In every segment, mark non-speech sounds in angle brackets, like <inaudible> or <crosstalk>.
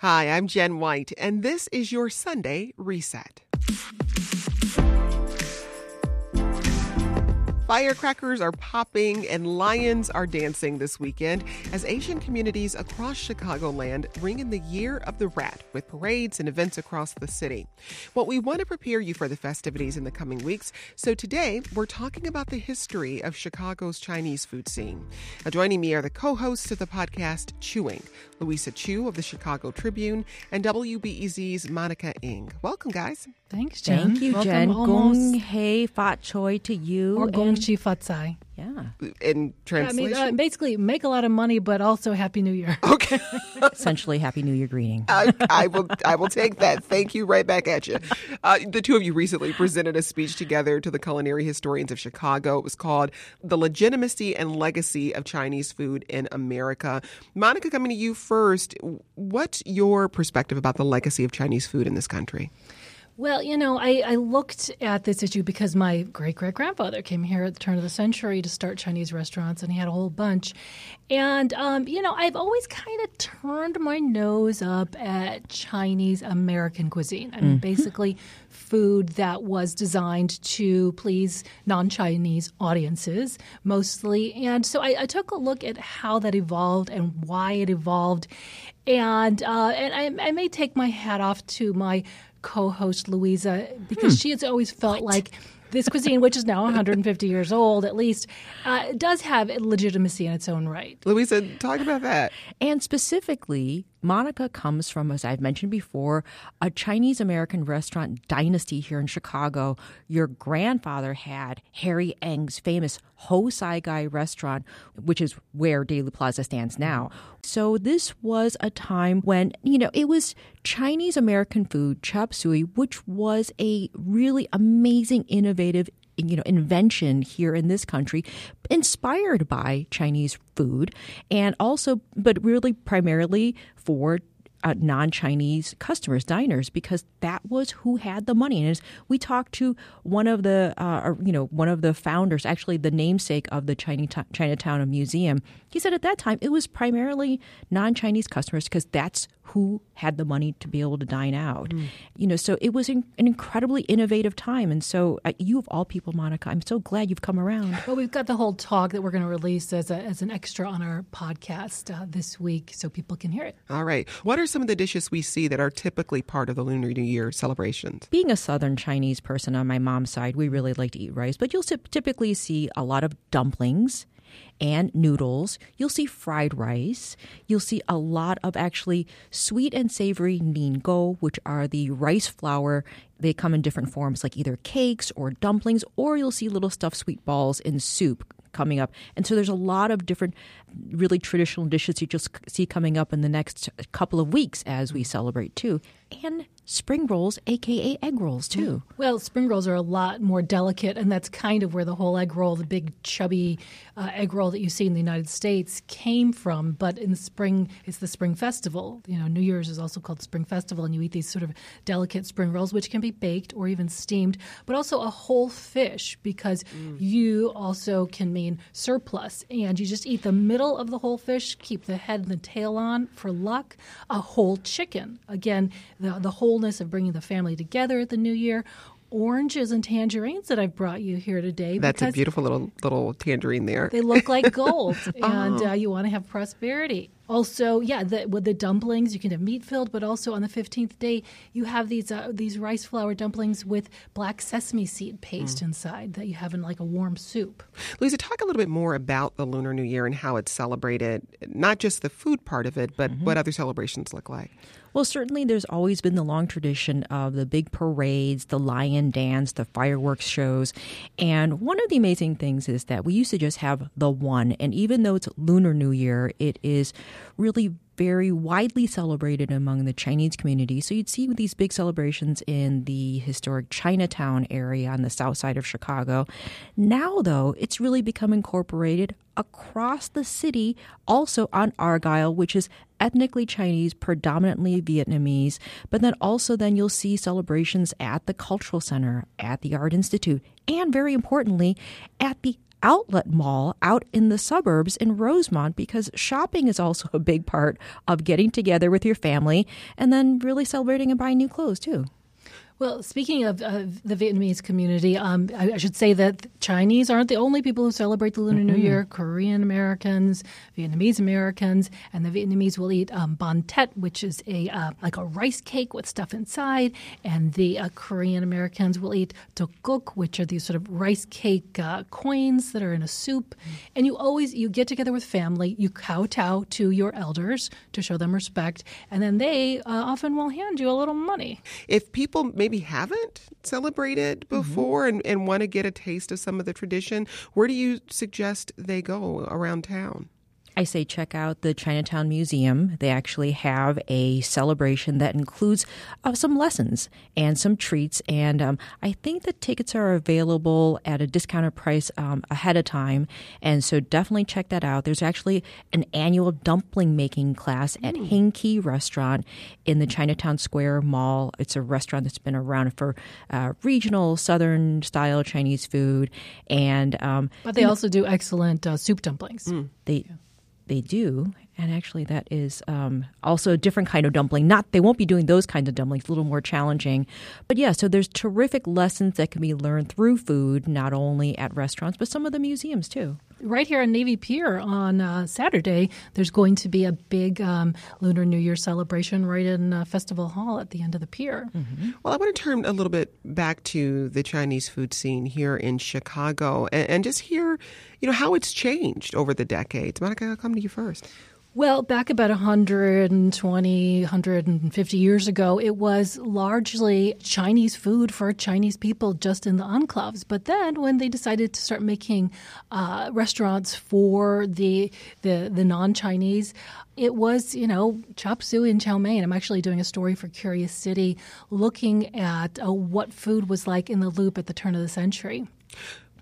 Hi, I'm Jen White, and this is your Sunday Reset. Firecrackers are popping and lions are dancing this weekend as Asian communities across Chicagoland ring in the Year of the Rat with parades and events across the city. Well, we want to prepare you for the festivities in the coming weeks, so today we're talking about the history of Chicago's Chinese food scene. Now, joining me are the co hosts of the podcast Chewing, Louisa Chu of the Chicago Tribune, and WBEZ's Monica Eng. Welcome, guys. Thanks, Jen. Thank you, Welcome Jen. almost- Gong hei fat choi to you. or gong and- chi fat cai. Yeah. In I mean, translation. uh, basically, make a lot of money, but also Happy New Year. <laughs> okay. <laughs> Essentially, Happy New Year greeting. I, I will. I will take that. Thank you. Right back at you. Uh, the two of you recently presented a speech together to the culinary historians of Chicago. It was called "The Legitimacy and Legacy of Chinese Food in America." Monica, coming to you first. What's your perspective about the legacy of Chinese food in this country? Well, you know, I, I looked at this issue because my great great grandfather came here at the turn of the century to start Chinese restaurants, and he had a whole bunch. And, um, you know, I've always kind of turned my nose up at Chinese American cuisine. I mean, basically, food that was designed to please non Chinese audiences mostly. And so I, I took a look at how that evolved and why it evolved. And, uh, and I, I may take my hat off to my co-host Louisa because she has always felt like this cuisine, which is now 150 years old at least, uh, does have legitimacy in its own right. Louisa, talk about that. And specifically, Monica comes from, as I've mentioned before, a Chinese American restaurant dynasty here in Chicago. Your grandfather had Harry Eng's famous Ho Sai Gai restaurant, which is where Daley Plaza stands now. So this was a time when, you know, it was Chinese American food, chop suey, which was a really amazing, innovative you know invention here in this country inspired by chinese food and also but really primarily for uh, non-Chinese customers, diners, because that was who had the money. And we talked to one of the, uh, you know, one of the founders, actually the namesake of the Chinese Chinatown Museum, he said at that time it was primarily non-Chinese customers because that's who had the money to be able to dine out. You know, so it was an, an incredibly innovative time. And so, uh, you of all people, Monica, I'm so glad you've come around. Well, we've got the whole talk that we're going to release as, a, as an extra on our podcast uh, this week so people can hear it. All right. What are some of the dishes we see that are typically part of the Lunar New Year celebrations? being a southern Chinese person on my mom's side, we really like to eat rice, but you'll typically see a lot of dumplings and noodles. You'll see fried rice. You'll see a lot of actually sweet and savory nian gao, which are the rice flour. They come in different forms, like either cakes or dumplings, or you'll see little stuffed sweet balls in soup coming up. And so there's a lot of different really traditional dishes you just see coming up in the next couple of weeks as we celebrate too. And spring rolls, aka egg rolls too. Well, spring rolls are a lot more delicate, and that's kind of where the whole egg roll, the big chubby uh, egg roll that you see in the United States, came from. But in spring, it's the Spring Festival. You know, New Year's is also called Spring Festival, and you eat these sort of delicate spring rolls, which can be baked or even steamed, but also a whole fish because you also can mean surplus, and you just eat the middle of the whole fish, keep the head and the tail on for luck. A whole chicken, again, the the wholeness of bringing the family together at the New Year. Oranges and tangerines that I've brought you here today. That's a beautiful little little tangerine there. They look like gold, <laughs> and uh, you want to have prosperity. Also, yeah, the, with the dumplings, you can have meat filled, but also on the fifteenth day, you have these uh, these rice flour dumplings with black sesame seed paste mm. inside that you have in like a warm soup. Lisa, talk a little bit more about the Lunar New Year and how it's celebrated. Not just the food part of it, but mm-hmm. what other celebrations look like. Well, certainly there's always been the long tradition of the big parades, the lion dance, the fireworks shows. And one of the amazing things is that we used to just have the one. And even though it's Lunar New Year, it is really very widely celebrated among the Chinese community. So you'd see these big celebrations in the historic Chinatown area on the south side of Chicago. Now, though, it's really become incorporated across the city, also on Argyle, which is ethnically Chinese, predominantly Vietnamese. But then also, then you'll see celebrations at the Cultural Center, at the Art Institute, and very importantly, at the outlet mall out in the suburbs in Rosemont because shopping is also a big part of getting together with your family and then really celebrating and buying new clothes too. Well, speaking of uh, the Vietnamese community, um, I, I, should say that Chinese aren't the only people who celebrate the Lunar mm-hmm. New Year. Korean Americans, Vietnamese Americans, and the Vietnamese will eat um, banh tet, which is a uh, like a rice cake with stuff inside, and the uh, Korean Americans will eat tteokguk, which are these sort of rice cake uh, coins that are in a soup. Mm-hmm. And you always you get together with family, you kowtow to your elders to show them respect, and then they uh, often will hand you a little money. If people maybe haven't celebrated mm-hmm. before mm-hmm. and, and want to get a taste of some of the tradition, where do you suggest they go around town? I say check out the Chinatown Museum. They actually have a celebration that includes uh, some lessons and some treats. And um, I think the tickets are available at a discounted price um, ahead of time. And so definitely check that out. There's actually an annual dumpling making class at mm. Hing Kee Restaurant in the Chinatown Square Mall. It's a restaurant that's been around for uh, regional Southern style Chinese food. And um, but they also do excellent uh, soup dumplings. Mm. They yeah they do. And actually, that is um, also a different kind of dumpling. Not they won't be doing those kinds of dumplings, a little more challenging. But yeah, so there's terrific lessons that can be learned through food, not only at restaurants, but some of the museums too right here on Navy Pier on uh, Saturday, there's going to be a big um, Lunar New Year celebration right in uh, Festival Hall at the end of the pier. Mm-hmm. Well, I want to turn a little bit back to the Chinese food scene here in Chicago and, and just hear, you know, how it's changed over the decades. Monica, I'll come to you first. Well, back about 120, 150 years ago, it was largely Chinese food for Chinese people just in the enclaves. But then when they decided to start making uh, restaurants for the, the, the non Chinese, it was, you know, chop suey and chow mein. I'm actually doing a story for Curious City looking at uh, what food was like in the loop at the turn of the century.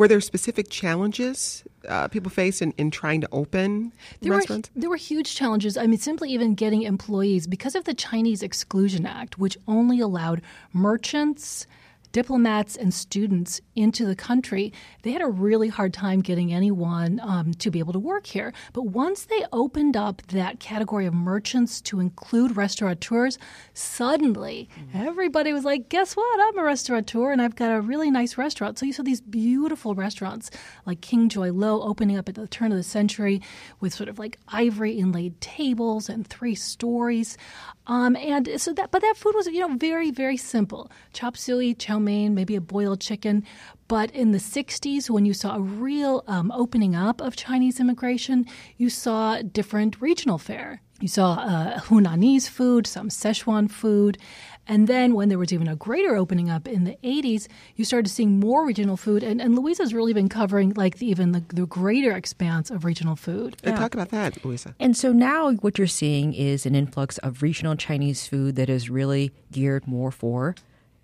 Were there specific challenges uh, people faced in, in trying to open there restaurants? Were, there were huge challenges. I mean, simply even getting employees because of the Chinese Exclusion Act, which only allowed merchants diplomats and students into the country, they had a really hard time getting anyone um, to be able to work here. But once they opened up that category of merchants to include restaurateurs, suddenly mm-hmm. everybody was like, guess what? I'm a restaurateur and I've got a really nice restaurant. So you saw these beautiful restaurants like King Joy Lo opening up at the turn of the century with sort of like ivory inlaid tables and three stories. Um, and so that, but that food was, you know, very, very simple. Chop suey, chow mein, maybe a boiled chicken. But in the 60s, when you saw a real um, opening up of Chinese immigration, you saw different regional fare. You saw uh, Hunanese food, some Szechuan food. And then when there was even a greater opening up in the 80s, you started seeing more regional food. And, and Louisa's really been covering like the, even the, the, greater expanse of regional food. Yeah. Talk about that, Louisa. And so now what you're seeing is an influx of regional Chinese food that is really geared more for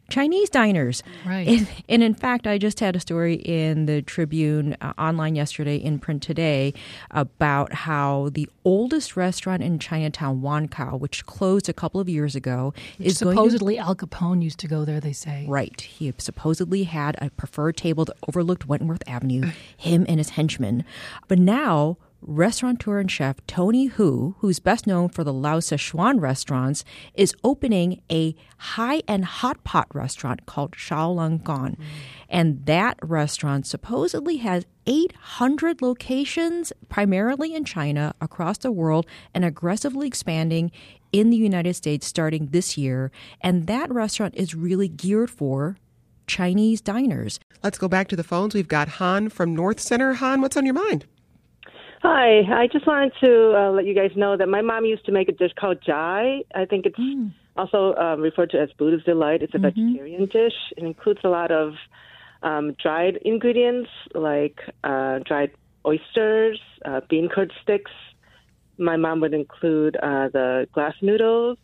Chinese diners. Right. And, and, in fact, I just had a story in the Tribune uh, online yesterday, in print today, about how the oldest restaurant in Chinatown, Won Kow, which closed a couple of years ago, which is supposedly to, Al Capone used to go there. They say right. He supposedly had a preferred table that overlooked Wentworth Avenue. him and his henchmen, but now restaurateur and chef Tony Hu, who's best known for the Lao Szechuan restaurants, is opening a high-end hot pot restaurant called Xiaolongkan. Mm. And that restaurant supposedly has 800 locations, primarily in China, across the world, and aggressively expanding in the United States starting this year. And that restaurant is really geared for Chinese diners. Let's go back to the phones. We've got Han from North Center. Han, what's on your mind? Hi, I just wanted to uh, let you guys know that my mom used to make a dish called jai. I think it's mm. also uh, referred to as Buddha's delight. It's a mm-hmm. vegetarian dish. It includes a lot of um, dried ingredients like uh, dried oysters, uh, bean curd sticks. My mom would include uh, the glass noodles,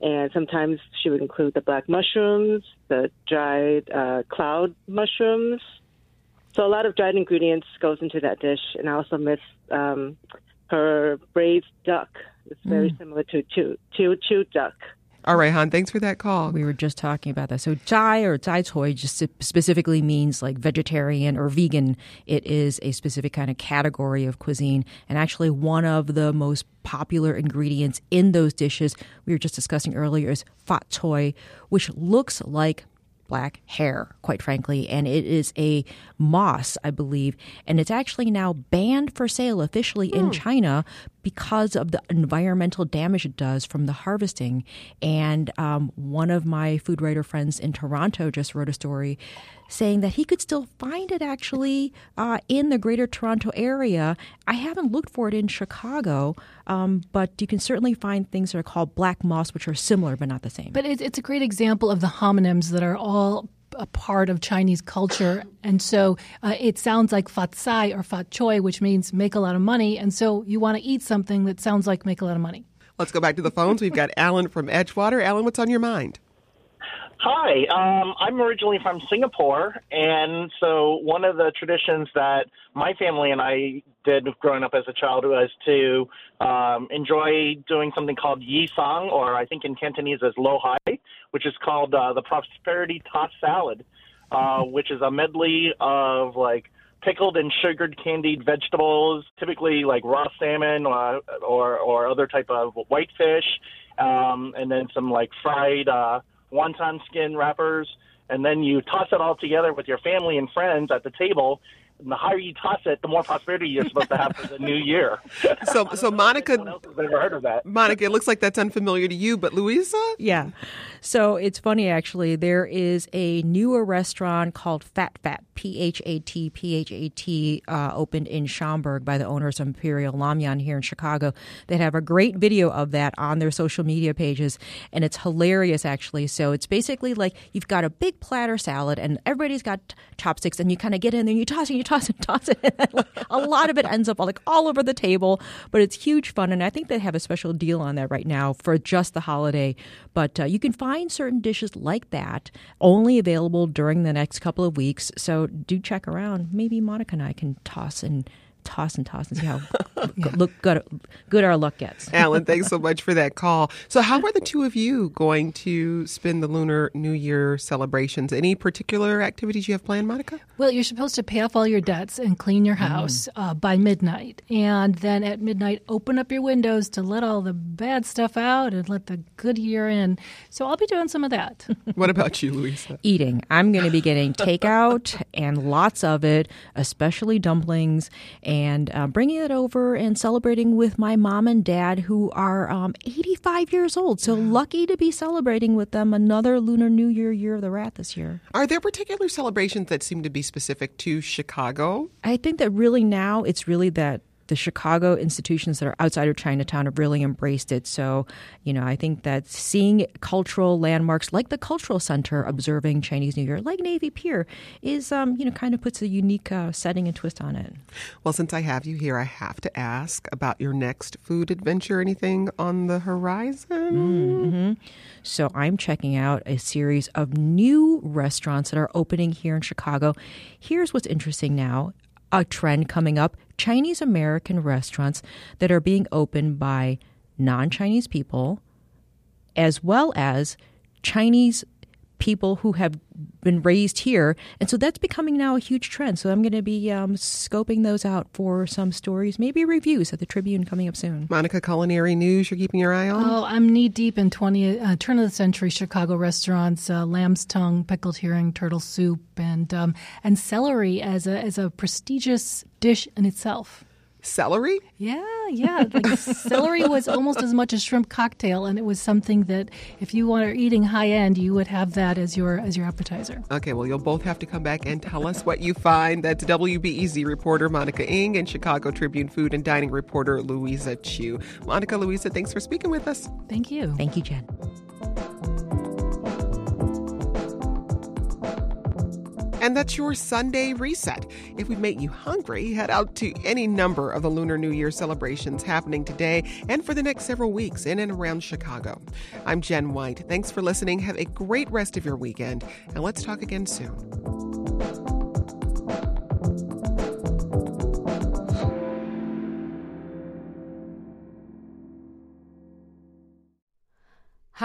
and sometimes she would include the black mushrooms, the dried uh, cloud mushrooms. So a lot of dried ingredients goes into that dish, and I also miss um, her braised duck. It's very mm. similar to chew chew chew duck. All right, Han, thanks for that call. We were just talking about that. So, zai or zai cui just specifically means like vegetarian or vegan. It is a specific kind of category of cuisine, and actually one of the most popular ingredients in those dishes we were just discussing earlier is fat choy, which looks like black hair, quite frankly. And it is a moss, I believe. And it's actually now banned for sale officially in hmm. China because of the environmental damage it does from the harvesting. And um, one of my food writer friends in Toronto just wrote a story saying that he could still find it actually uh, in the greater Toronto area. I haven't looked for it in Chicago, um, but you can certainly find things that are called black moss, which are similar but not the same. But it's a great example of the homonyms that are all a part of Chinese culture. And so uh, it sounds like fat sai or fat choy, which means make a lot of money. And so you want to eat something that sounds like make a lot of money. Let's go back to the phones. We've got Alan from Edgewater. Alan, what's on your mind? Hi, um, I'm originally from Singapore, and so one of the traditions that my family and I did growing up as a child was to um, enjoy doing something called Yi Sang, or I think in Cantonese as Lo Hei, which is called uh, the Prosperity Toss Salad, uh, which is a medley of like pickled and sugared candied vegetables, typically like raw salmon or uh, or, or other type of whitefish, um, and then some like fried. Uh, wonton skin wrappers, and then you toss it all together with your family and friends at the table. And the higher you toss it, the more prosperity you're supposed to have for the new year. <laughs> So, so Monica, ever heard of that. Monica, it looks like that's unfamiliar to you, but Louisa, yeah. So it's funny actually. There is a newer restaurant called Fat Fat P H A T P H A T, uh, opened in Schaumburg by the owners of Imperial Lamian here in Chicago. They have a great video of that on their social media pages, and it's hilarious actually. So it's basically like you've got a big platter salad, and everybody's got chopsticks, and you kind of get in there, and you toss and you toss and <laughs> toss it. And a lot of it ends up like all over the table, but it's huge fun, and I think they have a special deal on that right now for just the holiday. But uh, you can find certain dishes like that only available during the next couple of weeks. So do check around. Maybe Monica and I can toss and toss and toss and see how <laughs> yeah. look good, good our luck gets. <laughs> Alan, thanks so much for that call. So, how are the two of you going to spend the Lunar New Year celebrations? Any particular activities you have planned, Monica? Well, you're supposed to pay off all your debts and clean your mm. house mm. uh, by midnight, and then at midnight, open up your windows to let all the bad stuff out and let the good year in. So, I'll be doing some of that. <laughs> what about you, Louisa? Eating. I'm going to be getting takeout and lots of it, especially dumplings. And uh, bringing it over and celebrating with my mom and dad, who are um, 85 years old. So lucky to be celebrating with them another Lunar New Year, Year of the Rat this year. Are there particular celebrations that seem to be specific to Chicago? I think that really now it's really that the Chicago institutions that are outside of Chinatown have really embraced it. So, you know, I think that seeing cultural landmarks like the Cultural Center observing Chinese New Year, like Navy Pier, is, um, you know, kind of puts a unique uh, setting and twist on it. Well, since I have you here, I have to ask about your next food adventure. Anything on the horizon? Mm-hmm. So, I'm checking out a series of new restaurants that are opening here in Chicago. Here's what's interesting now a trend coming up. Chinese American restaurants that are being opened by non Chinese people, as well as Chinese people who have been raised here. And so that's becoming now a huge trend. So I'm going to be um, scoping those out for some stories, maybe reviews at the Tribune coming up soon. Monica, culinary news you're keeping your eye on? Oh, I'm knee deep in 20 uh, turn of the century Chicago restaurants, uh, lamb's tongue, pickled herring, turtle soup, and um, and celery as a as a prestigious dish in itself. Celery? Yeah, yeah. Like celery was <laughs> almost as much as shrimp cocktail, and it was something that if you are eating high end, you would have that as your as your appetizer. Okay, well, you'll both have to come back and tell us what you find. That's WBEZ reporter Monica Eng and Chicago Tribune food and dining reporter Louisa Chu. Monica, Louisa, thanks for speaking with us. Thank you. Thank you, Jen. And that's your Sunday reset. If we've made you hungry, head out to any number of the Lunar New Year celebrations happening today and for the next several weeks in and around Chicago. I'm Jen White. Thanks for listening. Have a great rest of your weekend, and let's talk again soon.